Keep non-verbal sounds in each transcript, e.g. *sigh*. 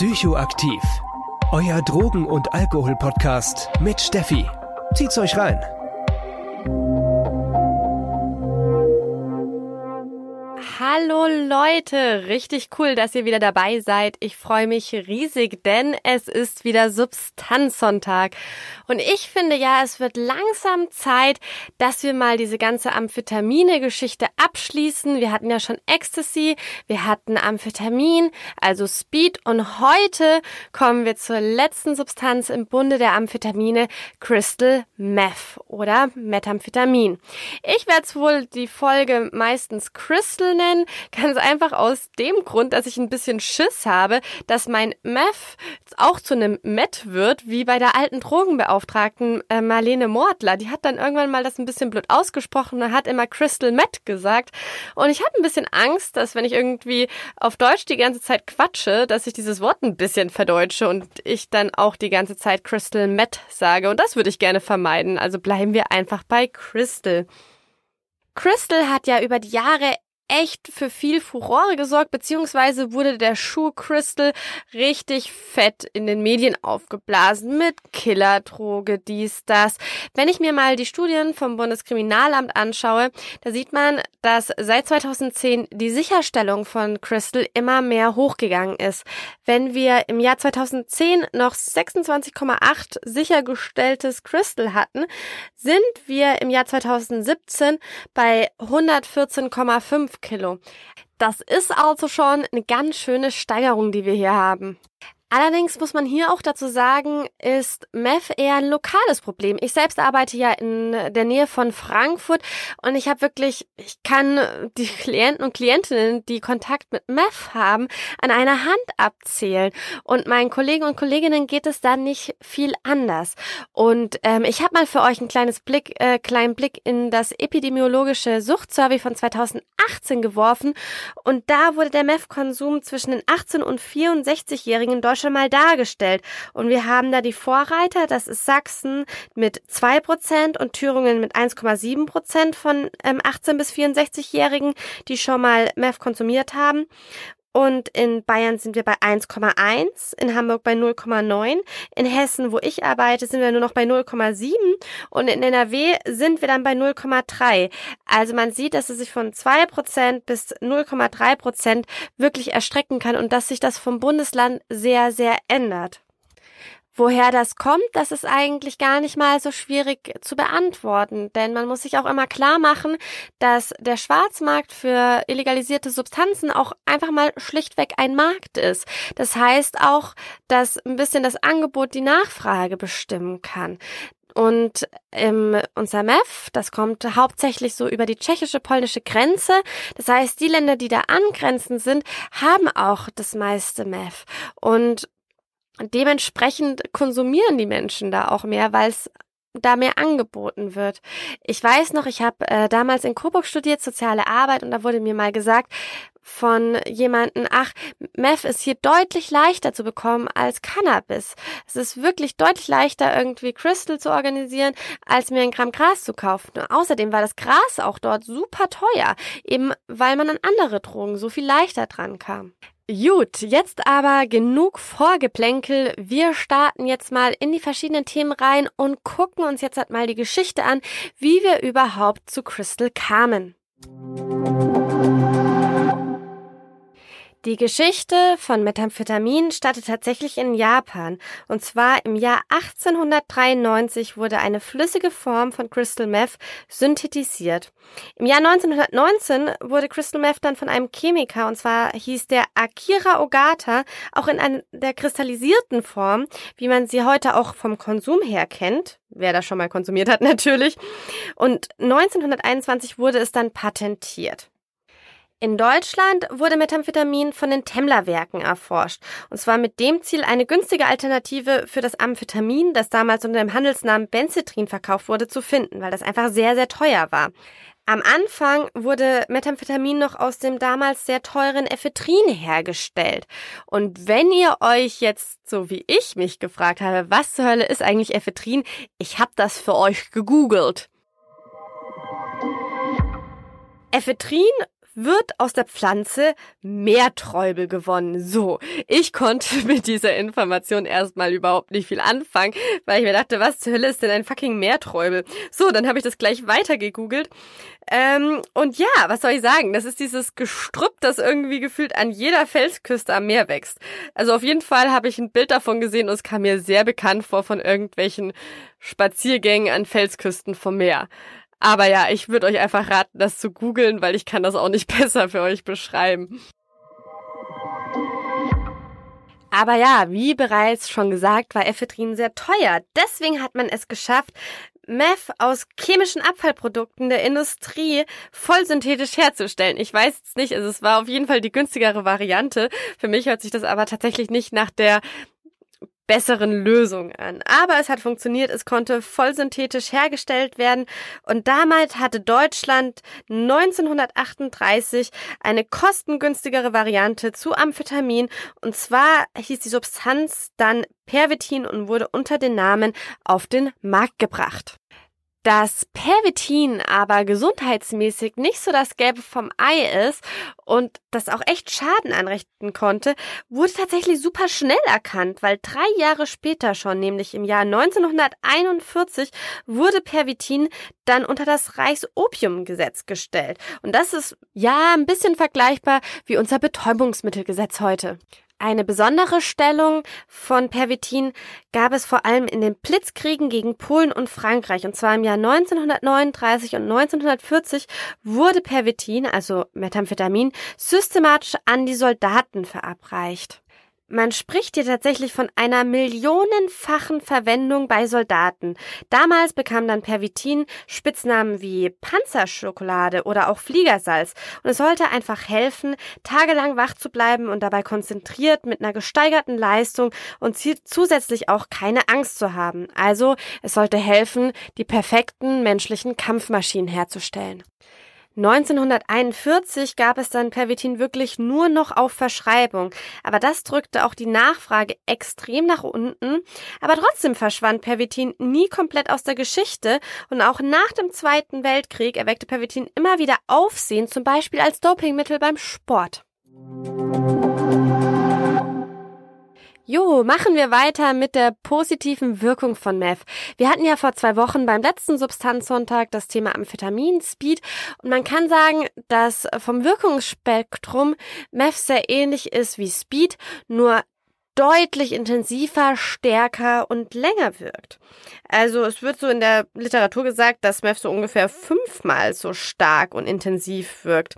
Psychoaktiv. Euer Drogen- und Alkohol-Podcast mit Steffi. Zieht's euch rein. Hallo Leute, richtig cool, dass ihr wieder dabei seid. Ich freue mich riesig, denn es ist wieder Substanzsonntag. Und ich finde ja, es wird langsam Zeit, dass wir mal diese ganze Amphetamine-Geschichte abschließen. Wir hatten ja schon Ecstasy, wir hatten Amphetamin, also Speed und heute kommen wir zur letzten Substanz im Bunde der Amphetamine, Crystal Meth oder Methamphetamin. Ich werde es wohl die Folge meistens Crystal nennen. Ganz einfach aus dem Grund, dass ich ein bisschen Schiss habe, dass mein Meth auch zu einem Met wird, wie bei der alten Drogenbeauftragten äh, Marlene Mordler. Die hat dann irgendwann mal das ein bisschen blöd ausgesprochen und hat immer Crystal Met gesagt. Und ich habe ein bisschen Angst, dass wenn ich irgendwie auf Deutsch die ganze Zeit quatsche, dass ich dieses Wort ein bisschen verdeutsche und ich dann auch die ganze Zeit Crystal Met sage. Und das würde ich gerne vermeiden. Also bleiben wir einfach bei Crystal. Crystal hat ja über die Jahre echt für viel Furore gesorgt, beziehungsweise wurde der Schuh Crystal richtig fett in den Medien aufgeblasen mit Killerdroge, dies, das. Wenn ich mir mal die Studien vom Bundeskriminalamt anschaue, da sieht man, dass seit 2010 die Sicherstellung von Crystal immer mehr hochgegangen ist. Wenn wir im Jahr 2010 noch 26,8 sichergestelltes Crystal hatten, sind wir im Jahr 2017 bei 114,5 Kilo. Das ist also schon eine ganz schöne Steigerung, die wir hier haben. Allerdings muss man hier auch dazu sagen, ist Meth eher ein lokales Problem. Ich selbst arbeite ja in der Nähe von Frankfurt und ich habe wirklich, ich kann die Klienten und Klientinnen, die Kontakt mit Meth haben, an einer Hand abzählen. Und meinen Kollegen und Kolleginnen geht es dann nicht viel anders. Und ähm, ich habe mal für euch ein kleines Blick, äh, kleinen Blick in das epidemiologische Suchtsurvey von 2018 geworfen und da wurde der Meth-Konsum zwischen den 18 und 64-Jährigen in Deutschland schon mal dargestellt. Und wir haben da die Vorreiter, das ist Sachsen mit zwei Prozent und Thüringen mit 1,7 Prozent von ähm, 18 bis 64-Jährigen, die schon mal Meth konsumiert haben. Und in Bayern sind wir bei 1,1, in Hamburg bei 0,9, in Hessen, wo ich arbeite, sind wir nur noch bei 0,7 und in NRW sind wir dann bei 0,3. Also man sieht, dass es sich von 2% bis 0,3% wirklich erstrecken kann und dass sich das vom Bundesland sehr, sehr ändert. Woher das kommt, das ist eigentlich gar nicht mal so schwierig zu beantworten, denn man muss sich auch immer klar machen, dass der Schwarzmarkt für illegalisierte Substanzen auch einfach mal schlichtweg ein Markt ist. Das heißt auch, dass ein bisschen das Angebot die Nachfrage bestimmen kann. Und ähm, unser MEF, das kommt hauptsächlich so über die tschechische-polnische Grenze. Das heißt, die Länder, die da angrenzend sind, haben auch das meiste MEF. Und dementsprechend konsumieren die Menschen da auch mehr, weil es da mehr angeboten wird. Ich weiß noch, ich habe äh, damals in Coburg studiert, soziale Arbeit, und da wurde mir mal gesagt von jemanden, ach, Meth ist hier deutlich leichter zu bekommen als Cannabis. Es ist wirklich deutlich leichter, irgendwie Crystal zu organisieren, als mir ein Gramm Gras zu kaufen. Und außerdem war das Gras auch dort super teuer, eben weil man an andere Drogen so viel leichter dran kam. Gut, jetzt aber genug Vorgeplänkel. Wir starten jetzt mal in die verschiedenen Themen rein und gucken uns jetzt halt mal die Geschichte an, wie wir überhaupt zu Crystal kamen. Die Geschichte von Methamphetamin startet tatsächlich in Japan. Und zwar im Jahr 1893 wurde eine flüssige Form von Crystal Meth synthetisiert. Im Jahr 1919 wurde Crystal Meth dann von einem Chemiker, und zwar hieß der Akira Ogata, auch in einer der kristallisierten Form, wie man sie heute auch vom Konsum her kennt. Wer das schon mal konsumiert hat, *laughs* natürlich. Und 1921 wurde es dann patentiert. In Deutschland wurde Methamphetamin von den Temmler-Werken erforscht. Und zwar mit dem Ziel, eine günstige Alternative für das Amphetamin, das damals unter dem Handelsnamen Benzedrin verkauft wurde, zu finden, weil das einfach sehr, sehr teuer war. Am Anfang wurde Methamphetamin noch aus dem damals sehr teuren Ephedrin hergestellt. Und wenn ihr euch jetzt, so wie ich mich gefragt habe, was zur Hölle ist eigentlich Ephedrin, ich habe das für euch gegoogelt. Ephedrin wird aus der Pflanze Meerträubel gewonnen. So, ich konnte *laughs* mit dieser Information erstmal überhaupt nicht viel anfangen, weil ich mir dachte, was zur Hölle ist denn ein fucking Meerträubel? So, dann habe ich das gleich weiter gegoogelt. Ähm, und ja, was soll ich sagen? Das ist dieses Gestrüpp, das irgendwie gefühlt an jeder Felsküste am Meer wächst. Also auf jeden Fall habe ich ein Bild davon gesehen und es kam mir sehr bekannt vor von irgendwelchen Spaziergängen an Felsküsten vom Meer. Aber ja, ich würde euch einfach raten, das zu googeln, weil ich kann das auch nicht *laughs* besser für euch beschreiben. Aber ja, wie bereits schon gesagt, war Ephedrin sehr teuer. Deswegen hat man es geschafft, Meth aus chemischen Abfallprodukten der Industrie voll synthetisch herzustellen. Ich weiß jetzt nicht, also es war auf jeden Fall die günstigere Variante. Für mich hört sich das aber tatsächlich nicht nach der besseren Lösung an. Aber es hat funktioniert, es konnte voll synthetisch hergestellt werden und damals hatte Deutschland 1938 eine kostengünstigere Variante zu Amphetamin und zwar hieß die Substanz dann Pervitin und wurde unter den Namen auf den Markt gebracht. Dass Pervitin aber gesundheitsmäßig nicht so das Gelbe vom Ei ist und das auch echt Schaden anrichten konnte, wurde tatsächlich super schnell erkannt, weil drei Jahre später schon, nämlich im Jahr 1941, wurde Pervitin dann unter das Reichsopiumgesetz gestellt. Und das ist ja ein bisschen vergleichbar wie unser Betäubungsmittelgesetz heute. Eine besondere Stellung von Pervitin gab es vor allem in den Blitzkriegen gegen Polen und Frankreich. Und zwar im Jahr 1939 und 1940 wurde Pervitin, also Methamphetamin, systematisch an die Soldaten verabreicht. Man spricht hier tatsächlich von einer millionenfachen Verwendung bei Soldaten. Damals bekam dann Pervitin Spitznamen wie Panzerschokolade oder auch Fliegersalz und es sollte einfach helfen, tagelang wach zu bleiben und dabei konzentriert mit einer gesteigerten Leistung und zusätzlich auch keine Angst zu haben. Also es sollte helfen, die perfekten menschlichen Kampfmaschinen herzustellen. 1941 gab es dann Pervitin wirklich nur noch auf Verschreibung, aber das drückte auch die Nachfrage extrem nach unten. Aber trotzdem verschwand Pervitin nie komplett aus der Geschichte und auch nach dem Zweiten Weltkrieg erweckte Pervitin immer wieder Aufsehen, zum Beispiel als Dopingmittel beim Sport. Jo, machen wir weiter mit der positiven Wirkung von Meth. Wir hatten ja vor zwei Wochen beim letzten Substanzsonntag das Thema Amphetamin, Speed und man kann sagen, dass vom Wirkungsspektrum Meth sehr ähnlich ist wie Speed, nur deutlich intensiver, stärker und länger wirkt. Also es wird so in der Literatur gesagt, dass Meth so ungefähr fünfmal so stark und intensiv wirkt.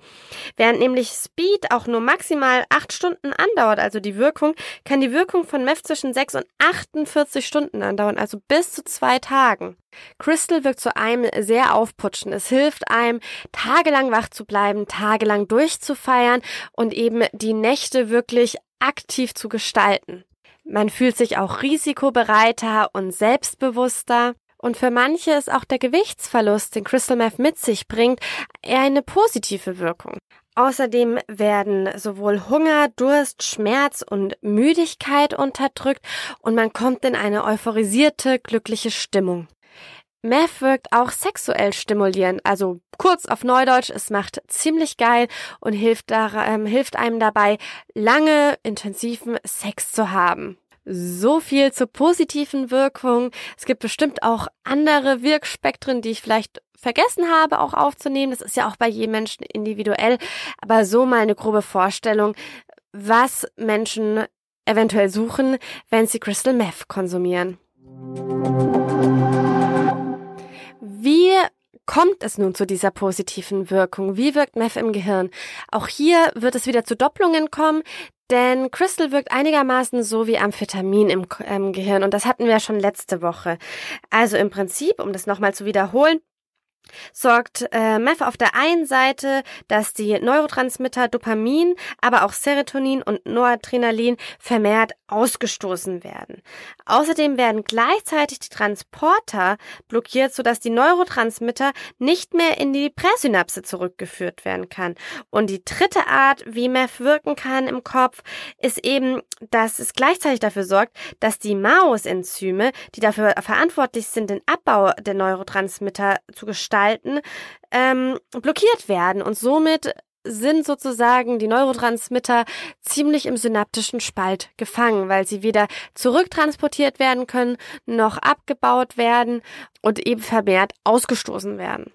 Während nämlich Speed auch nur maximal acht Stunden andauert, also die Wirkung, kann die Wirkung von Meth zwischen sechs und 48 Stunden andauern, also bis zu zwei Tagen. Crystal wirkt zu einem sehr aufputschen. Es hilft einem, tagelang wach zu bleiben, tagelang durchzufeiern und eben die Nächte wirklich aktiv zu gestalten. Man fühlt sich auch risikobereiter und selbstbewusster. Und für manche ist auch der Gewichtsverlust, den Crystal Meth mit sich bringt, eher eine positive Wirkung. Außerdem werden sowohl Hunger, Durst, Schmerz und Müdigkeit unterdrückt und man kommt in eine euphorisierte, glückliche Stimmung. Meth wirkt auch sexuell stimulierend, also kurz auf Neudeutsch, es macht ziemlich geil und hilft, da, ähm, hilft einem dabei, lange intensiven Sex zu haben. So viel zur positiven Wirkung. Es gibt bestimmt auch andere Wirkspektren, die ich vielleicht vergessen habe, auch aufzunehmen. Das ist ja auch bei jedem Menschen individuell. Aber so mal eine grobe Vorstellung, was Menschen eventuell suchen, wenn sie Crystal Meth konsumieren. Wie kommt es nun zu dieser positiven Wirkung? Wie wirkt Meth im Gehirn? Auch hier wird es wieder zu Doppelungen kommen, denn Crystal wirkt einigermaßen so wie Amphetamin im, im Gehirn und das hatten wir schon letzte Woche. Also im Prinzip, um das nochmal zu wiederholen, sorgt äh, Meth auf der einen Seite, dass die Neurotransmitter Dopamin, aber auch Serotonin und Noradrenalin vermehrt ausgestoßen werden. Außerdem werden gleichzeitig die Transporter blockiert, sodass die Neurotransmitter nicht mehr in die Präsynapse zurückgeführt werden kann. Und die dritte Art, wie Meth wirken kann im Kopf, ist eben, dass es gleichzeitig dafür sorgt, dass die MAOS-Enzyme, die dafür verantwortlich sind, den Abbau der Neurotransmitter zu gestalten, ähm, blockiert werden und somit sind sozusagen die Neurotransmitter ziemlich im synaptischen Spalt gefangen, weil sie weder zurücktransportiert werden können, noch abgebaut werden und eben vermehrt ausgestoßen werden.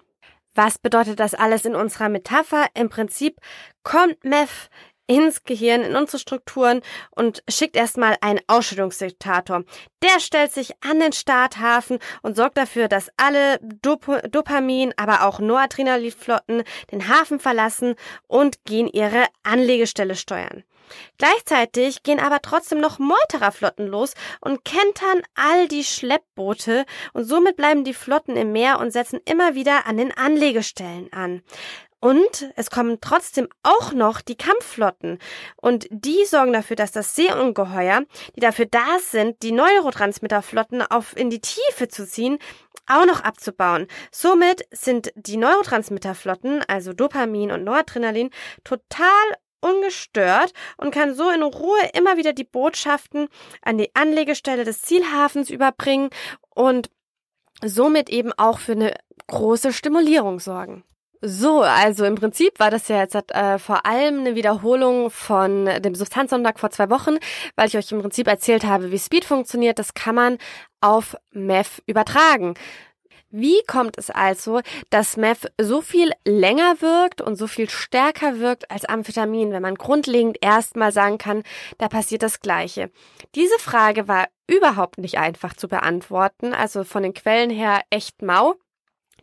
Was bedeutet das alles in unserer Metapher? Im Prinzip kommt Meth ins Gehirn, in unsere Strukturen und schickt erstmal einen Ausschüttungsdiktator. Der stellt sich an den Starthafen und sorgt dafür, dass alle Dop Dopamin, aber auch Noradrenalinflotten den Hafen verlassen und gehen ihre Anlegestelle steuern. Gleichzeitig gehen aber trotzdem noch Meutererflotten los und kentern all die Schleppboote und somit bleiben die Flotten im Meer und setzen immer wieder an den Anlegestellen an. Und es kommen trotzdem auch noch die Kampfflotten. Und die sorgen dafür, dass das Seeungeheuer, die dafür da sind, die Neurotransmitterflotten auf in die Tiefe zu ziehen, auch noch abzubauen. Somit sind die Neurotransmitterflotten, also Dopamin und Noradrenalin, total ungestört und kann so in Ruhe immer wieder die Botschaften an die Anlegestelle des Zielhafens überbringen und somit eben auch für eine große Stimulierung sorgen. So, also im Prinzip war das ja jetzt äh, vor allem eine Wiederholung von dem Substanzsonntag vor zwei Wochen, weil ich euch im Prinzip erzählt habe, wie Speed funktioniert. Das kann man auf Meth übertragen. Wie kommt es also, dass Meth so viel länger wirkt und so viel stärker wirkt als Amphetamin, wenn man grundlegend erstmal sagen kann, da passiert das Gleiche? Diese Frage war überhaupt nicht einfach zu beantworten, also von den Quellen her echt mau.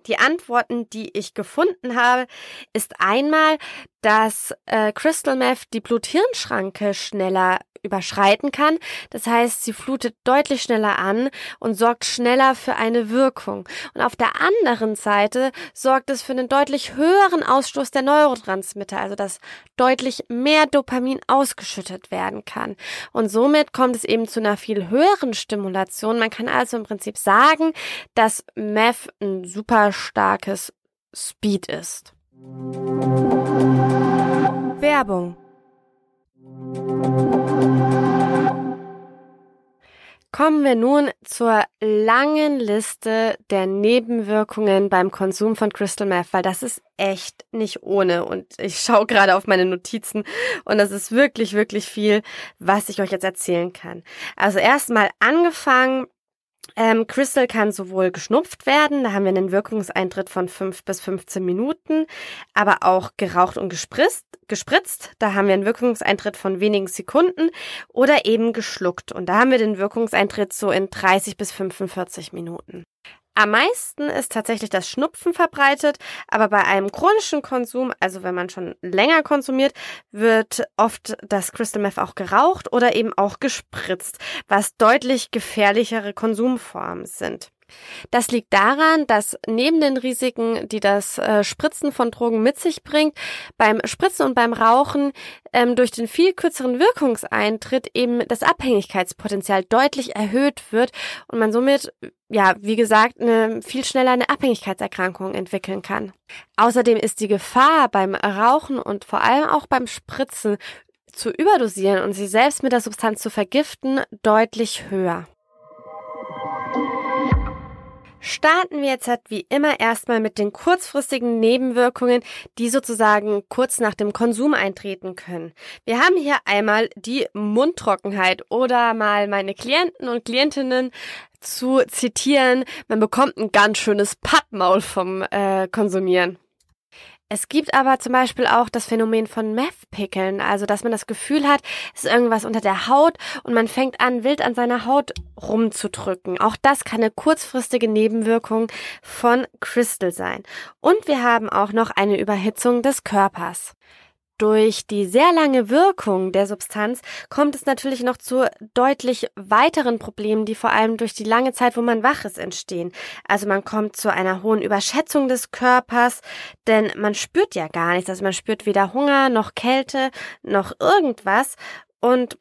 Die Antworten, die ich gefunden habe, ist einmal, dass äh, Crystal Meth die Blut-Hirn-Schranke schneller überschreiten kann. Das heißt, sie flutet deutlich schneller an und sorgt schneller für eine Wirkung. Und auf der anderen Seite sorgt es für einen deutlich höheren Ausstoß der Neurotransmitter, also dass deutlich mehr Dopamin ausgeschüttet werden kann. Und somit kommt es eben zu einer viel höheren Stimulation. Man kann also im Prinzip sagen, dass Meth ein super starkes Speed ist. Werbung Kommen wir nun zur langen Liste der Nebenwirkungen beim Konsum von Crystal Meth, weil das ist echt nicht ohne. Und ich schaue gerade auf meine Notizen und das ist wirklich, wirklich viel, was ich euch jetzt erzählen kann. Also erstmal angefangen ähm, Crystal kann sowohl geschnupft werden, da haben wir einen Wirkungseintritt von 5 bis 15 Minuten, aber auch geraucht und gespritzt, gespritzt, da haben wir einen Wirkungseintritt von wenigen Sekunden oder eben geschluckt und da haben wir den Wirkungseintritt so in 30 bis 45 Minuten. Am meisten ist tatsächlich das Schnupfen verbreitet, aber bei einem chronischen Konsum, also wenn man schon länger konsumiert, wird oft das Crystal Meth auch geraucht oder eben auch gespritzt, was deutlich gefährlichere Konsumformen sind. Das liegt daran, dass neben den Risiken, die das äh, Spritzen von Drogen mit sich bringt, beim Spritzen und beim Rauchen ähm, durch den viel kürzeren Wirkungseintritt eben das Abhängigkeitspotenzial deutlich erhöht wird und man somit, ja, wie gesagt, eine, viel schneller eine Abhängigkeitserkrankung entwickeln kann. Außerdem ist die Gefahr beim Rauchen und vor allem auch beim Spritzen zu überdosieren und sie selbst mit der Substanz zu vergiften deutlich höher. Starten wir jetzt halt wie immer erstmal mit den kurzfristigen Nebenwirkungen, die sozusagen kurz nach dem Konsum eintreten können. Wir haben hier einmal die Mundtrockenheit oder mal meine Klienten und Klientinnen zu zitieren, man bekommt ein ganz schönes Pappmaul vom äh, Konsumieren. Es gibt aber zum Beispiel auch das Phänomen von Meth-Pickeln, also dass man das Gefühl hat, es ist irgendwas unter der Haut und man fängt an, wild an seiner Haut rumzudrücken. Auch das kann eine kurzfristige Nebenwirkung von Crystal sein. Und wir haben auch noch eine Überhitzung des Körpers. Durch die sehr lange Wirkung der Substanz kommt es natürlich noch zu deutlich weiteren Problemen, die vor allem durch die lange Zeit, wo man wach ist, entstehen. Also man kommt zu einer hohen Überschätzung des Körpers, denn man spürt ja gar nichts. Also man spürt weder Hunger noch Kälte noch irgendwas und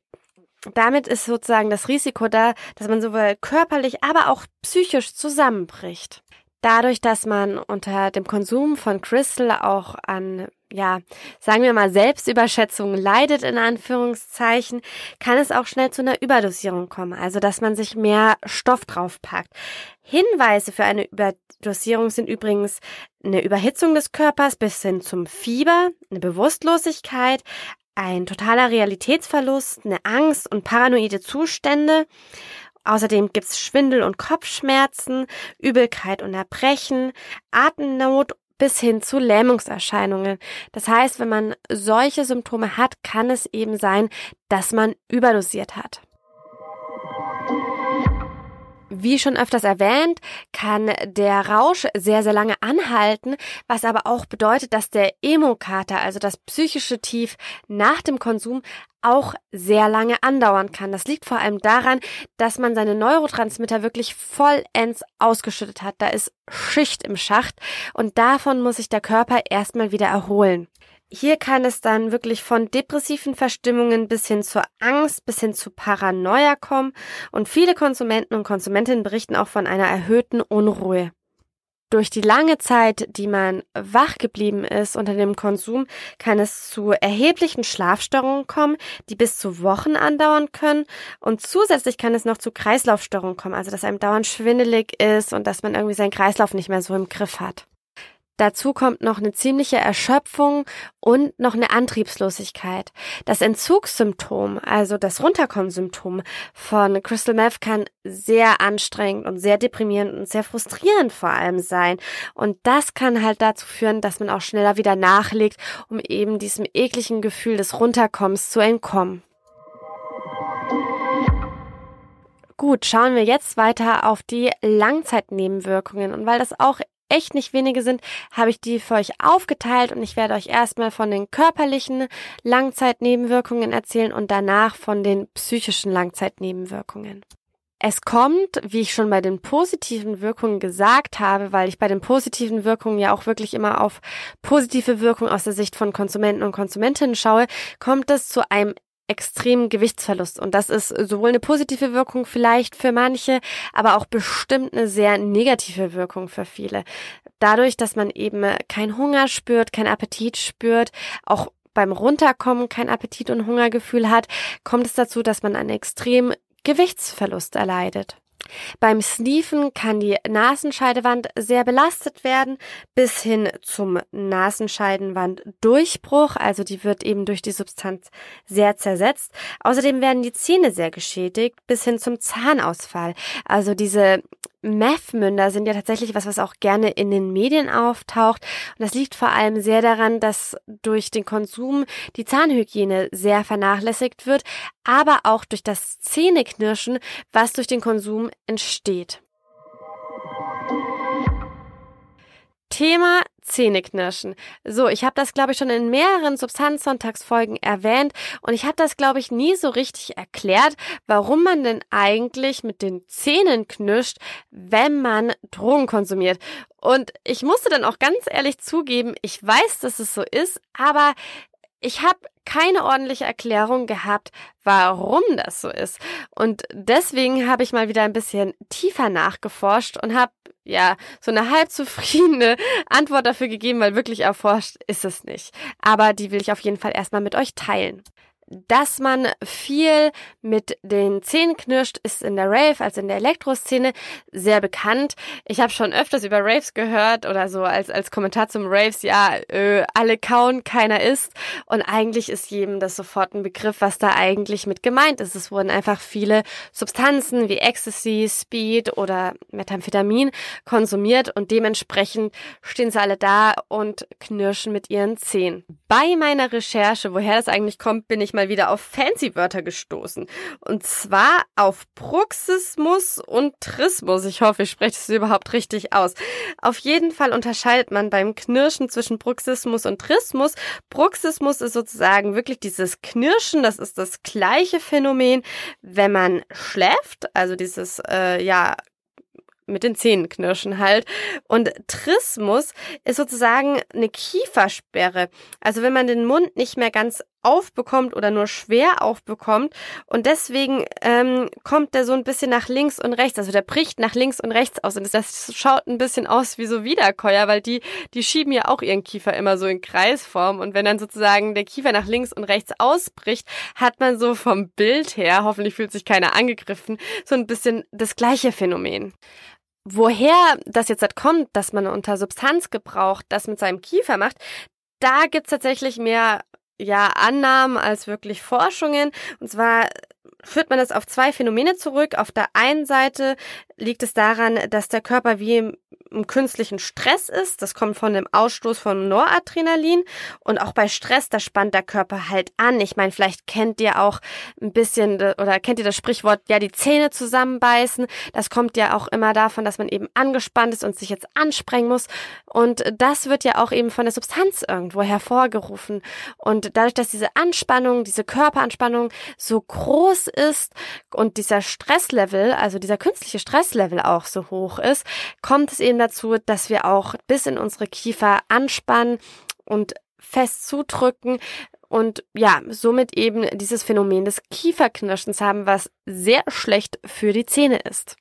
damit ist sozusagen das Risiko da, dass man sowohl körperlich, aber auch psychisch zusammenbricht. Dadurch, dass man unter dem Konsum von Crystal auch an ja, sagen wir mal, Selbstüberschätzung leidet, in Anführungszeichen, kann es auch schnell zu einer Überdosierung kommen, also dass man sich mehr Stoff draufpackt. Hinweise für eine Überdosierung sind übrigens eine Überhitzung des Körpers bis hin zum Fieber, eine Bewusstlosigkeit, ein totaler Realitätsverlust, eine Angst und paranoide Zustände. Außerdem gibt's Schwindel und Kopfschmerzen, Übelkeit und Erbrechen, Atemnot bis hin zu Lähmungserscheinungen. Das heißt, wenn man solche Symptome hat, kann es eben sein, dass man überdosiert hat. Wie schon öfters erwähnt, kann der Rausch sehr, sehr lange anhalten, was aber auch bedeutet, dass der Emokater, also das psychische Tief nach dem Konsum, auch sehr lange andauern kann. Das liegt vor allem daran, dass man seine Neurotransmitter wirklich vollends ausgeschüttet hat. Da ist Schicht im Schacht und davon muss sich der Körper erstmal wieder erholen. Hier kann es dann wirklich von depressiven Verstimmungen bis hin zur Angst, bis hin zu Paranoia kommen und viele Konsumenten und Konsumentinnen berichten auch von einer erhöhten Unruhe. Durch die lange Zeit, die man wach geblieben ist unter dem Konsum, kann es zu erheblichen Schlafstörungen kommen, die bis zu Wochen andauern können. Und zusätzlich kann es noch zu Kreislaufstörungen kommen, also dass einem dauernd schwindelig ist und dass man irgendwie seinen Kreislauf nicht mehr so im Griff hat. Dazu kommt noch eine ziemliche Erschöpfung und noch eine Antriebslosigkeit. Das Entzugssymptom, also das Runterkommensymptom von Crystal Meth kann sehr anstrengend und sehr deprimierend und sehr frustrierend vor allem sein. Und das kann halt dazu führen, dass man auch schneller wieder nachlegt, um eben diesem ekligen Gefühl des Runterkommens zu entkommen. Gut, schauen wir jetzt weiter auf die Langzeitnebenwirkungen. Und weil das auch echt nicht wenige sind, habe ich die für euch aufgeteilt und ich werde euch erstmal von den körperlichen Langzeitnebenwirkungen erzählen und danach von den psychischen Langzeitnebenwirkungen. Es kommt, wie ich schon bei den positiven Wirkungen gesagt habe, weil ich bei den positiven Wirkungen ja auch wirklich immer auf positive Wirkungen aus der Sicht von Konsumenten und Konsumentinnen schaue, kommt es zu einem extremen Gewichtsverlust. Und das ist sowohl eine positive Wirkung vielleicht für manche, aber auch bestimmt eine sehr negative Wirkung für viele. Dadurch, dass man eben kein Hunger spürt, kein Appetit spürt, auch beim Runterkommen kein Appetit und Hungergefühl hat, kommt es dazu, dass man einen extremen Gewichtsverlust erleidet. Beim Sneefen kann die Nasenscheidewand sehr belastet werden, bis hin zum Nasenscheidenwanddurchbruch, also die wird eben durch die Substanz sehr zersetzt. Außerdem werden die Zähne sehr geschädigt, bis hin zum Zahnausfall. Also diese Meth-Münder sind ja tatsächlich was, was auch gerne in den Medien auftaucht. Und das liegt vor allem sehr daran, dass durch den Konsum die Zahnhygiene sehr vernachlässigt wird, aber auch durch das Zähneknirschen, was durch den Konsum entsteht. Thema Zähneknirschen. So, ich habe das, glaube ich, schon in mehreren Substanzsonntagsfolgen erwähnt und ich habe das, glaube ich, nie so richtig erklärt, warum man denn eigentlich mit den Zähnen knirscht, wenn man Drogen konsumiert. Und ich musste dann auch ganz ehrlich zugeben, ich weiß, dass es so ist, aber ich habe keine ordentliche Erklärung gehabt, warum das so ist. Und deswegen habe ich mal wieder ein bisschen tiefer nachgeforscht und habe ja so eine halb zufriedene *laughs* Antwort dafür gegeben, weil wirklich erforscht ist es nicht. Aber die will ich auf jeden Fall erstmal mit euch teilen dass man viel mit den Zähnen knirscht, ist in der Rave, also in der Elektroszene, sehr bekannt. Ich habe schon öfters über Raves gehört oder so als, als Kommentar zum Raves, ja, äh, alle kauen, keiner isst. Und eigentlich ist jedem das sofort ein Begriff, was da eigentlich mit gemeint ist. Es wurden einfach viele Substanzen wie Ecstasy, Speed oder Methamphetamin konsumiert und dementsprechend stehen sie alle da und knirschen mit ihren Zähnen. Bei meiner Recherche, woher das eigentlich kommt, bin ich mal wieder auf fancy Wörter gestoßen. Und zwar auf Bruxismus und Trismus. Ich hoffe, ich spreche es überhaupt richtig aus. Auf jeden Fall unterscheidet man beim Knirschen zwischen Bruxismus und Trismus. Bruxismus ist sozusagen wirklich dieses Knirschen. Das ist das gleiche Phänomen, wenn man schläft. Also dieses, äh, ja, mit den Zähnen knirschen halt. Und Trismus ist sozusagen eine Kiefersperre. Also wenn man den Mund nicht mehr ganz aufbekommt oder nur schwer aufbekommt. Und deswegen ähm, kommt der so ein bisschen nach links und rechts. Also der bricht nach links und rechts aus. Und das schaut ein bisschen aus wie so Wiederkäuer, weil die, die schieben ja auch ihren Kiefer immer so in Kreisform. Und wenn dann sozusagen der Kiefer nach links und rechts ausbricht, hat man so vom Bild her, hoffentlich fühlt sich keiner angegriffen, so ein bisschen das gleiche Phänomen. Woher das jetzt halt kommt, dass man unter Substanzgebrauch das mit seinem Kiefer macht, da gibt's tatsächlich mehr ja, Annahmen als wirklich Forschungen. Und zwar führt man das auf zwei Phänomene zurück. Auf der einen Seite liegt es daran, dass der Körper wie im, künstlichen Stress ist. Das kommt von dem Ausstoß von Noradrenalin. Und auch bei Stress, da spannt der Körper halt an. Ich meine, vielleicht kennt ihr auch ein bisschen oder kennt ihr das Sprichwort, ja, die Zähne zusammenbeißen. Das kommt ja auch immer davon, dass man eben angespannt ist und sich jetzt ansprengen muss. Und das wird ja auch eben von der Substanz irgendwo hervorgerufen. Und dadurch, dass diese Anspannung, diese Körperanspannung so groß ist und dieser Stresslevel, also dieser künstliche Stresslevel auch so hoch ist, kommt es eben dazu, dass wir auch bis in unsere Kiefer anspannen und fest zudrücken und ja, somit eben dieses Phänomen des Kieferknirschens haben, was sehr schlecht für die Zähne ist.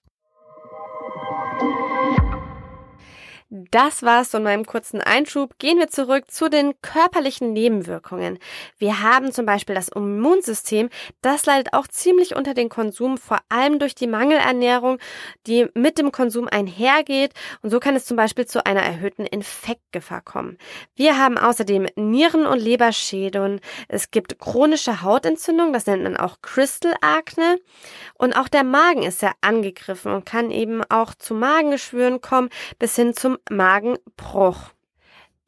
Das war's von meinem kurzen Einschub. Gehen wir zurück zu den körperlichen Nebenwirkungen. Wir haben zum Beispiel das Immunsystem. Das leidet auch ziemlich unter den Konsum, vor allem durch die Mangelernährung, die mit dem Konsum einhergeht. Und so kann es zum Beispiel zu einer erhöhten Infektgefahr kommen. Wir haben außerdem Nieren- und Leberschäden. Es gibt chronische Hautentzündung. Das nennt man auch Crystal Akne. Und auch der Magen ist sehr angegriffen und kann eben auch zu Magengeschwüren kommen bis hin zum Magenbruch.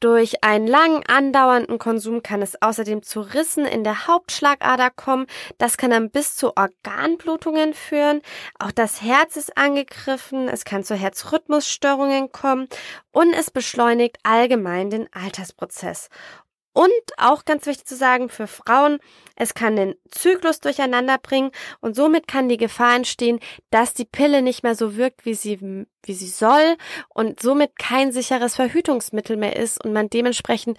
Durch einen lang andauernden Konsum kann es außerdem zu Rissen in der Hauptschlagader kommen. Das kann dann bis zu Organblutungen führen. Auch das Herz ist angegriffen. Es kann zu Herzrhythmusstörungen kommen und es beschleunigt allgemein den Altersprozess. Und auch ganz wichtig zu sagen für Frauen, es kann den Zyklus durcheinander bringen und somit kann die Gefahr entstehen, dass die Pille nicht mehr so wirkt, wie sie, wie sie soll und somit kein sicheres Verhütungsmittel mehr ist und man dementsprechend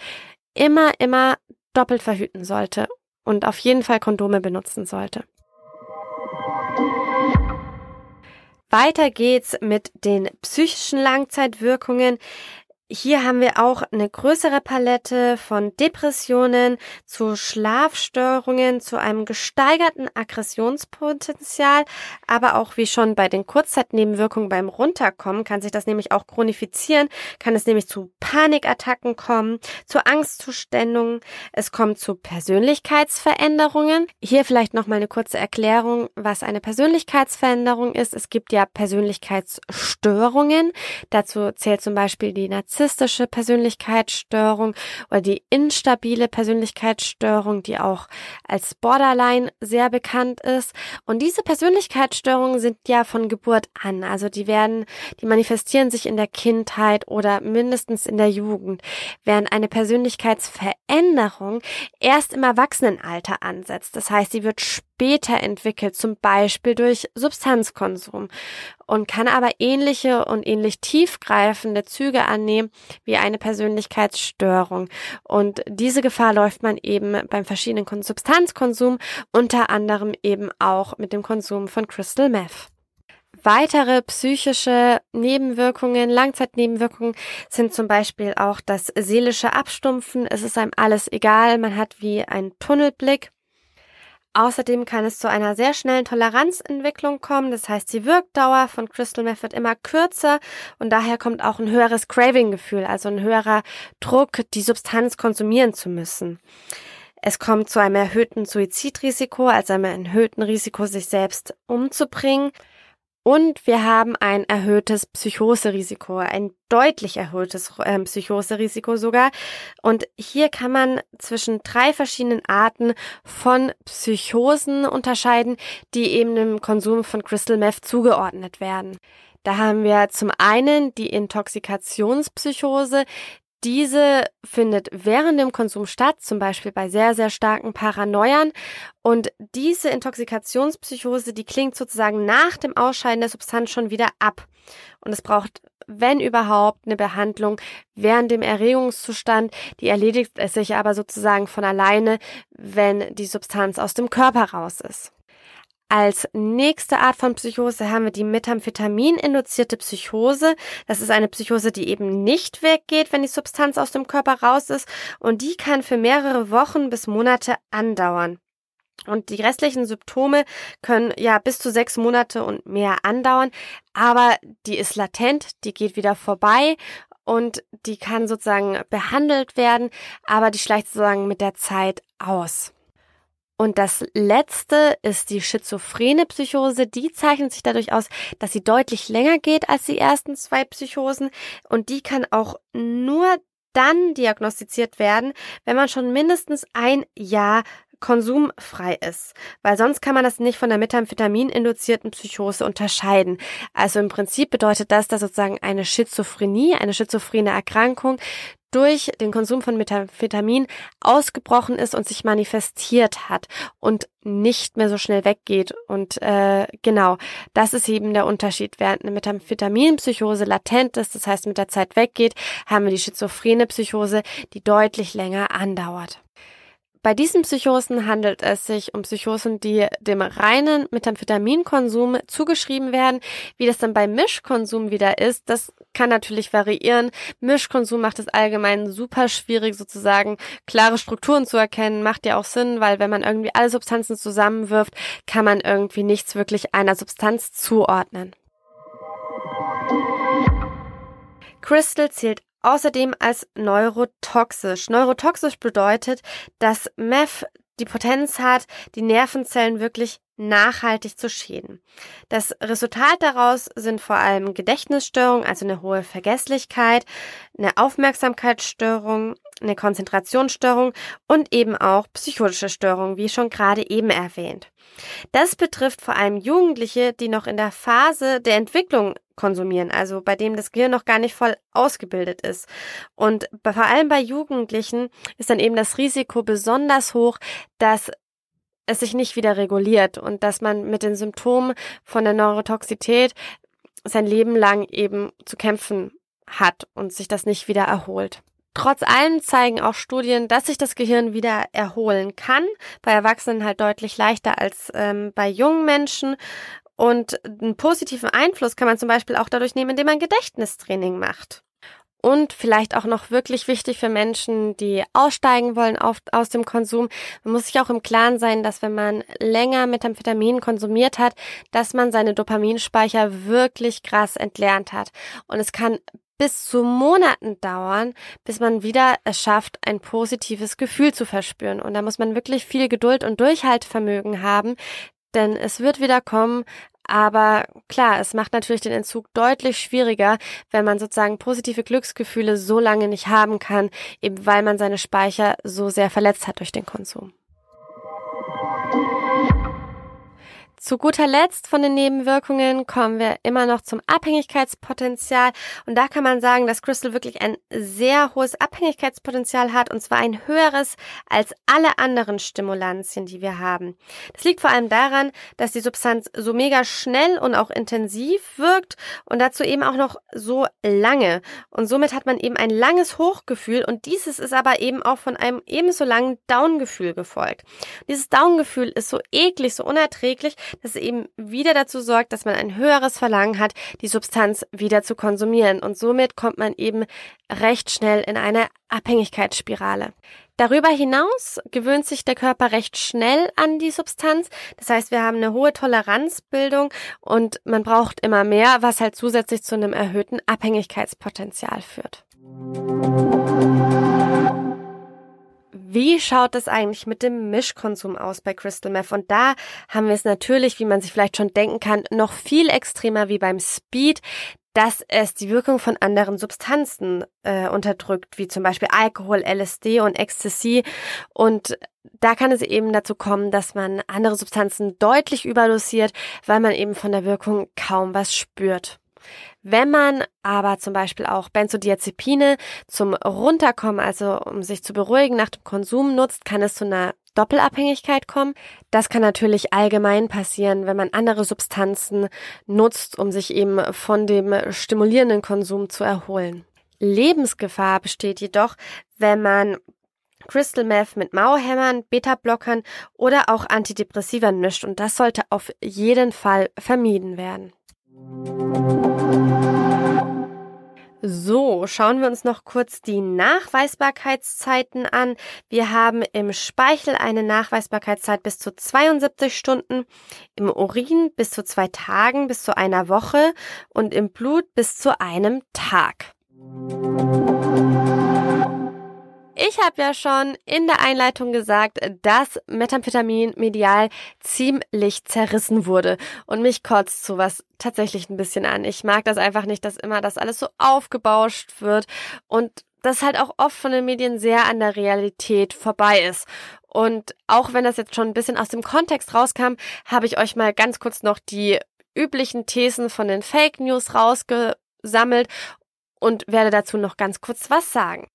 immer, immer doppelt verhüten sollte und auf jeden Fall Kondome benutzen sollte. Weiter geht's mit den psychischen Langzeitwirkungen. Hier haben wir auch eine größere Palette von Depressionen zu Schlafstörungen, zu einem gesteigerten Aggressionspotenzial, aber auch wie schon bei den Kurzzeitnebenwirkungen beim Runterkommen kann sich das nämlich auch chronifizieren, kann es nämlich zu Panikattacken kommen, zu Angstzuständungen, es kommt zu Persönlichkeitsveränderungen. Hier vielleicht noch mal eine kurze Erklärung, was eine Persönlichkeitsveränderung ist. Es gibt ja Persönlichkeitsstörungen. Dazu zählt zum Beispiel die narzisstische Persönlichkeitsstörung oder die instabile Persönlichkeitsstörung, die auch als Borderline sehr bekannt ist. Und diese Persönlichkeitsstörungen sind ja von Geburt an. Also die werden, die manifestieren sich in der Kindheit oder mindestens in der Jugend, während eine Persönlichkeitsveränderung erst im Erwachsenenalter ansetzt. Das heißt, sie wird später entwickelt, zum Beispiel durch Substanzkonsum und kann aber ähnliche und ähnlich tiefgreifende Züge annehmen wie eine Persönlichkeitsstörung. Und diese Gefahr läuft man eben beim verschiedenen Substanzkonsum, unter anderem eben auch mit dem Konsum von Crystal Meth. Weitere psychische Nebenwirkungen, Langzeitnebenwirkungen sind zum Beispiel auch das seelische Abstumpfen. Es ist einem alles egal. Man hat wie einen Tunnelblick. Außerdem kann es zu einer sehr schnellen Toleranzentwicklung kommen. Das heißt, die Wirkdauer von Crystal Meth wird immer kürzer und daher kommt auch ein höheres Craving-Gefühl, also ein höherer Druck, die Substanz konsumieren zu müssen. Es kommt zu einem erhöhten Suizidrisiko, also einem erhöhten Risiko, sich selbst umzubringen. Und wir haben ein erhöhtes Psychoserisiko, ein deutlich erhöhtes äh, Psychoserisiko sogar. Und hier kann man zwischen drei verschiedenen Arten von Psychosen unterscheiden, die eben dem Konsum von Crystal Meth zugeordnet werden. Da haben wir zum einen die Intoxikationspsychose, diese findet während dem Konsum statt, zum Beispiel bei sehr, sehr starken Paranoiern. Und diese Intoxikationspsychose, die klingt sozusagen nach dem Ausscheiden der Substanz schon wieder ab. Und es braucht wenn überhaupt, eine Behandlung während dem Erregungszustand. Die erledigt es sich aber sozusagen von alleine, wenn die Substanz aus dem Körper raus ist. Als nächste Art von Psychose haben wir die Methamphetamin-induzierte Psychose. Das ist eine Psychose, die eben nicht weggeht, wenn die Substanz aus dem Körper raus ist. Und die kann für mehrere Wochen bis Monate andauern. Und die restlichen Symptome können ja bis zu sechs Monate und mehr andauern, aber die ist latent, die geht wieder vorbei und die kann sozusagen behandelt werden, aber die schleicht sozusagen mit der Zeit aus. Und das letzte ist die schizophrene Psychose. Die zeichnet sich dadurch aus, dass sie deutlich länger geht als die ersten zwei Psychosen und die kann auch nur dann diagnostiziert werden, wenn man schon mindestens ein Jahr konsumfrei ist, weil sonst kann man das nicht von der Methamphetamin-induzierten Psychose unterscheiden. Also im Prinzip bedeutet das, dass sozusagen eine Schizophrenie, eine schizophrene Erkrankung durch den Konsum von Methamphetamin ausgebrochen ist und sich manifestiert hat und nicht mehr so schnell weggeht. Und äh, genau, das ist eben der Unterschied. Während eine Methamphetaminpsychose latent ist, das heißt mit der Zeit weggeht, haben wir die schizophrene Psychose, die deutlich länger andauert. Bei diesen Psychosen handelt es sich um Psychosen, die dem reinen Methamphetaminkonsum zugeschrieben werden. Wie das dann bei Mischkonsum wieder ist, das kann natürlich variieren. Mischkonsum macht es allgemein super schwierig, sozusagen klare Strukturen zu erkennen. Macht ja auch Sinn, weil wenn man irgendwie alle Substanzen zusammenwirft, kann man irgendwie nichts wirklich einer Substanz zuordnen. Crystal zählt außerdem als neurotoxisch. Neurotoxisch bedeutet, dass Meth die Potenz hat, die Nervenzellen wirklich nachhaltig zu schäden. Das Resultat daraus sind vor allem Gedächtnisstörungen, also eine hohe Vergesslichkeit, eine Aufmerksamkeitsstörung, eine Konzentrationsstörung und eben auch psychotische Störungen, wie schon gerade eben erwähnt. Das betrifft vor allem Jugendliche, die noch in der Phase der Entwicklung konsumieren, also bei dem das Gehirn noch gar nicht voll ausgebildet ist. Und vor allem bei Jugendlichen ist dann eben das Risiko besonders hoch, dass es sich nicht wieder reguliert und dass man mit den Symptomen von der Neurotoxität sein Leben lang eben zu kämpfen hat und sich das nicht wieder erholt. Trotz allem zeigen auch Studien, dass sich das Gehirn wieder erholen kann. Bei Erwachsenen halt deutlich leichter als ähm, bei jungen Menschen. Und einen positiven Einfluss kann man zum Beispiel auch dadurch nehmen, indem man Gedächtnistraining macht. Und vielleicht auch noch wirklich wichtig für Menschen, die aussteigen wollen auf, aus dem Konsum. Man muss sich auch im Klaren sein, dass wenn man länger Methamphetamin konsumiert hat, dass man seine Dopaminspeicher wirklich krass entlernt hat. Und es kann bis zu Monaten dauern, bis man wieder es schafft, ein positives Gefühl zu verspüren. Und da muss man wirklich viel Geduld und Durchhaltvermögen haben, denn es wird wieder kommen, aber klar, es macht natürlich den Entzug deutlich schwieriger, wenn man sozusagen positive Glücksgefühle so lange nicht haben kann, eben weil man seine Speicher so sehr verletzt hat durch den Konsum. Zu guter Letzt von den Nebenwirkungen kommen wir immer noch zum Abhängigkeitspotenzial. Und da kann man sagen, dass Crystal wirklich ein sehr hohes Abhängigkeitspotenzial hat und zwar ein höheres als alle anderen Stimulantien, die wir haben. Das liegt vor allem daran, dass die Substanz so mega schnell und auch intensiv wirkt und dazu eben auch noch so lange. Und somit hat man eben ein langes Hochgefühl und dieses ist aber eben auch von einem ebenso langen Downgefühl gefolgt. Dieses Downgefühl ist so eklig, so unerträglich, das eben wieder dazu sorgt, dass man ein höheres Verlangen hat, die Substanz wieder zu konsumieren. Und somit kommt man eben recht schnell in eine Abhängigkeitsspirale. Darüber hinaus gewöhnt sich der Körper recht schnell an die Substanz. Das heißt, wir haben eine hohe Toleranzbildung und man braucht immer mehr, was halt zusätzlich zu einem erhöhten Abhängigkeitspotenzial führt. Wie schaut es eigentlich mit dem Mischkonsum aus bei Crystal Meth? Und da haben wir es natürlich, wie man sich vielleicht schon denken kann, noch viel extremer wie beim Speed, dass es die Wirkung von anderen Substanzen äh, unterdrückt, wie zum Beispiel Alkohol, LSD und Ecstasy. Und da kann es eben dazu kommen, dass man andere Substanzen deutlich überdosiert, weil man eben von der Wirkung kaum was spürt. Wenn man aber zum Beispiel auch Benzodiazepine zum Runterkommen, also um sich zu beruhigen nach dem Konsum nutzt, kann es zu einer Doppelabhängigkeit kommen. Das kann natürlich allgemein passieren, wenn man andere Substanzen nutzt, um sich eben von dem stimulierenden Konsum zu erholen. Lebensgefahr besteht jedoch, wenn man Crystal Meth mit Mauerhämmern, Beta-Blockern oder auch Antidepressivern mischt und das sollte auf jeden Fall vermieden werden. So, schauen wir uns noch kurz die Nachweisbarkeitszeiten an. Wir haben im Speichel eine Nachweisbarkeitszeit bis zu 72 Stunden, im Urin bis zu zwei Tagen, bis zu einer Woche und im Blut bis zu einem Tag. Ich habe ja schon in der Einleitung gesagt, dass Methamphetamin medial ziemlich zerrissen wurde. Und mich kotzt sowas tatsächlich ein bisschen an. Ich mag das einfach nicht, dass immer das alles so aufgebauscht wird und das halt auch oft von den Medien sehr an der Realität vorbei ist. Und auch wenn das jetzt schon ein bisschen aus dem Kontext rauskam, habe ich euch mal ganz kurz noch die üblichen Thesen von den Fake News rausgesammelt und werde dazu noch ganz kurz was sagen.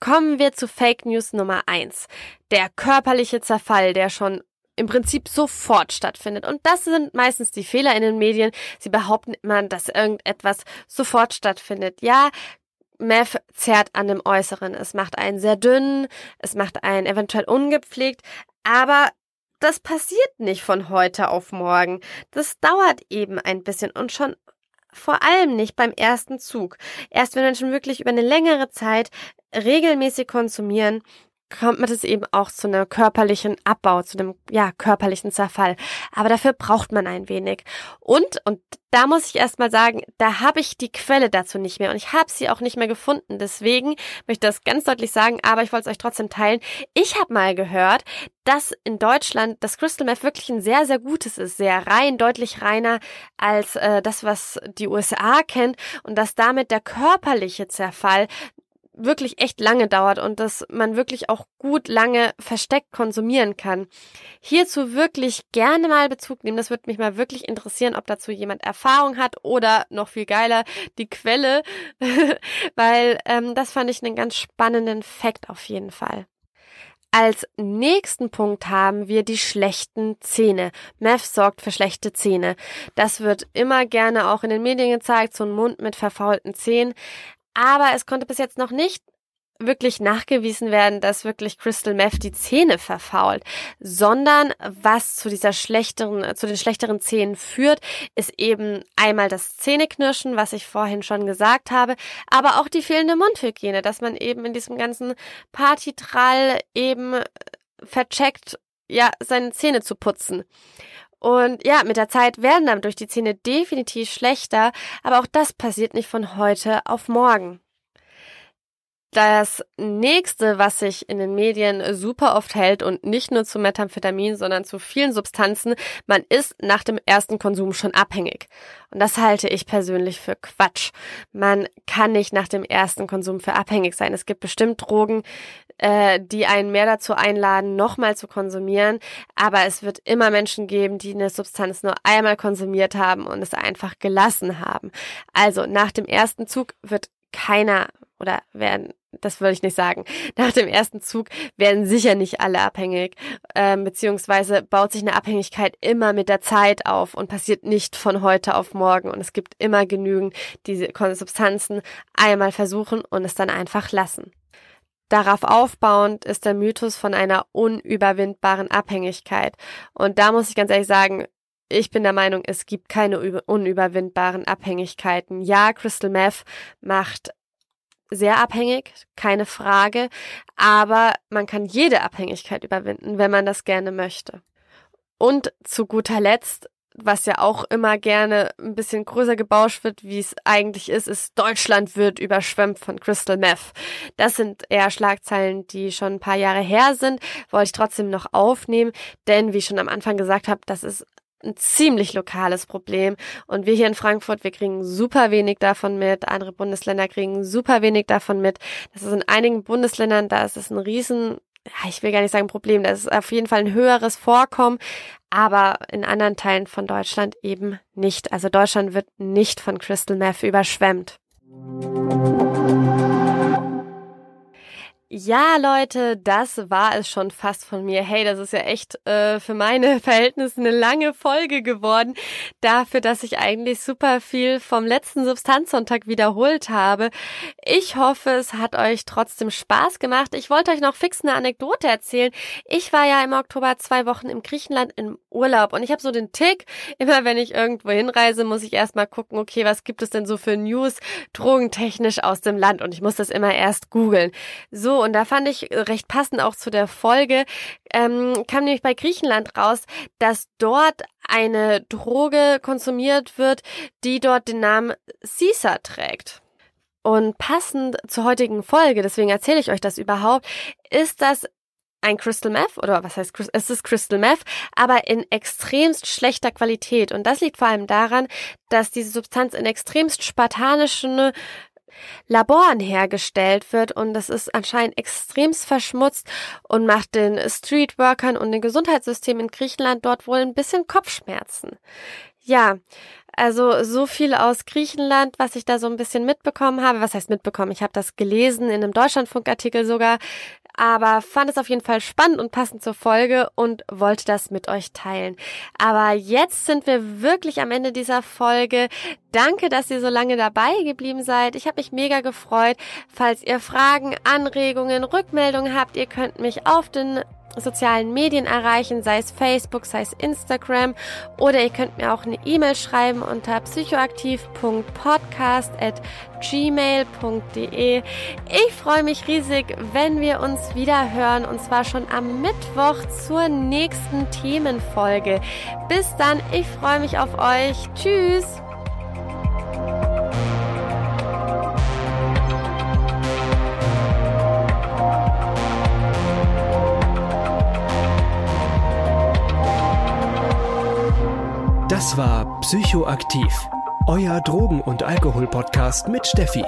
Kommen wir zu Fake News Nummer eins: Der körperliche Zerfall, der schon im Prinzip sofort stattfindet. Und das sind meistens die Fehler in den Medien. Sie behaupten immer, dass irgendetwas sofort stattfindet. Ja, Meth zerrt an dem Äußeren. Es macht einen sehr dünn, es macht einen eventuell ungepflegt, aber das passiert nicht von heute auf morgen. Das dauert eben ein bisschen und schon vor allem nicht beim ersten Zug. Erst wenn Menschen wirklich über eine längere Zeit regelmäßig konsumieren, kommt man das eben auch zu einem körperlichen Abbau, zu einem ja körperlichen Zerfall. Aber dafür braucht man ein wenig. Und und da muss ich erstmal sagen, da habe ich die Quelle dazu nicht mehr und ich habe sie auch nicht mehr gefunden. Deswegen möchte ich das ganz deutlich sagen, aber ich wollte es euch trotzdem teilen. Ich habe mal gehört, dass in Deutschland das Crystal Meth wirklich ein sehr sehr gutes ist, sehr rein, deutlich reiner als äh, das, was die USA kennt und dass damit der körperliche Zerfall wirklich echt lange dauert und dass man wirklich auch gut lange versteckt konsumieren kann. Hierzu wirklich gerne mal Bezug nehmen. Das würde mich mal wirklich interessieren, ob dazu jemand Erfahrung hat oder noch viel geiler die Quelle, *laughs* weil ähm, das fand ich einen ganz spannenden Fakt auf jeden Fall. Als nächsten Punkt haben wir die schlechten Zähne. Meth sorgt für schlechte Zähne. Das wird immer gerne auch in den Medien gezeigt, so ein Mund mit verfaulten Zähnen aber es konnte bis jetzt noch nicht wirklich nachgewiesen werden, dass wirklich Crystal Meth die Zähne verfault, sondern was zu dieser schlechteren, zu den schlechteren Zähnen führt, ist eben einmal das Zähneknirschen, was ich vorhin schon gesagt habe, aber auch die fehlende Mundhygiene, dass man eben in diesem ganzen Partytrall eben vercheckt, ja, seine Zähne zu putzen. Und ja, mit der Zeit werden dann durch die Zähne definitiv schlechter, aber auch das passiert nicht von heute auf morgen. Das nächste, was sich in den Medien super oft hält und nicht nur zu Methamphetamin, sondern zu vielen Substanzen, man ist nach dem ersten Konsum schon abhängig. Und das halte ich persönlich für Quatsch. Man kann nicht nach dem ersten Konsum für abhängig sein. Es gibt bestimmt Drogen, äh, die einen mehr dazu einladen, nochmal zu konsumieren. Aber es wird immer Menschen geben, die eine Substanz nur einmal konsumiert haben und es einfach gelassen haben. Also nach dem ersten Zug wird keiner oder werden, das würde ich nicht sagen, nach dem ersten Zug werden sicher nicht alle abhängig, äh, beziehungsweise baut sich eine Abhängigkeit immer mit der Zeit auf und passiert nicht von heute auf morgen. Und es gibt immer genügend, diese Substanzen einmal versuchen und es dann einfach lassen. Darauf aufbauend ist der Mythos von einer unüberwindbaren Abhängigkeit. Und da muss ich ganz ehrlich sagen, ich bin der Meinung, es gibt keine unüberwindbaren Abhängigkeiten. Ja, Crystal Meth macht sehr abhängig, keine Frage, aber man kann jede Abhängigkeit überwinden, wenn man das gerne möchte. Und zu guter Letzt, was ja auch immer gerne ein bisschen größer gebauscht wird, wie es eigentlich ist, ist Deutschland wird überschwemmt von Crystal Meth. Das sind eher Schlagzeilen, die schon ein paar Jahre her sind, wollte ich trotzdem noch aufnehmen, denn wie ich schon am Anfang gesagt habe, das ist ein ziemlich lokales Problem. Und wir hier in Frankfurt, wir kriegen super wenig davon mit. Andere Bundesländer kriegen super wenig davon mit. Das ist in einigen Bundesländern, da ist es ein riesen, ich will gar nicht sagen Problem, das ist auf jeden Fall ein höheres Vorkommen, aber in anderen Teilen von Deutschland eben nicht. Also Deutschland wird nicht von Crystal Meth überschwemmt. Ja, Leute, das war es schon fast von mir. Hey, das ist ja echt äh, für meine *laughs* Verhältnisse eine lange Folge geworden. Dafür, dass ich eigentlich super viel vom letzten Substanzsonntag wiederholt habe. Ich hoffe, es hat euch trotzdem Spaß gemacht. Ich wollte euch noch fix eine Anekdote erzählen. Ich war ja im Oktober zwei Wochen im Griechenland im Urlaub und ich habe so den Tick, immer wenn ich irgendwo hinreise, muss ich erstmal gucken, okay, was gibt es denn so für News drogentechnisch aus dem Land und ich muss das immer erst googeln. Und da fand ich recht passend auch zu der Folge, ähm, kam nämlich bei Griechenland raus, dass dort eine Droge konsumiert wird, die dort den Namen Sisa trägt. Und passend zur heutigen Folge, deswegen erzähle ich euch das überhaupt, ist das ein Crystal Meth oder was heißt es ist Crystal Meth, aber in extremst schlechter Qualität und das liegt vor allem daran, dass diese Substanz in extremst spartanischen Laboren hergestellt wird und das ist anscheinend extremst verschmutzt und macht den Streetworkern und dem Gesundheitssystem in Griechenland dort wohl ein bisschen Kopfschmerzen. Ja, also so viel aus Griechenland, was ich da so ein bisschen mitbekommen habe. Was heißt mitbekommen? Ich habe das gelesen in einem Deutschlandfunkartikel sogar aber fand es auf jeden Fall spannend und passend zur Folge und wollte das mit euch teilen. Aber jetzt sind wir wirklich am Ende dieser Folge. Danke, dass ihr so lange dabei geblieben seid. Ich habe mich mega gefreut. Falls ihr Fragen, Anregungen, Rückmeldungen habt, ihr könnt mich auf den sozialen Medien erreichen, sei es Facebook, sei es Instagram oder ihr könnt mir auch eine E-Mail schreiben unter psychoaktiv.podcast@gmail.de. Ich freue mich riesig, wenn wir uns wieder hören und zwar schon am Mittwoch zur nächsten Themenfolge. Bis dann, ich freue mich auf euch. Tschüss. Das war Psychoaktiv, euer Drogen- und Alkohol-Podcast mit Steffi.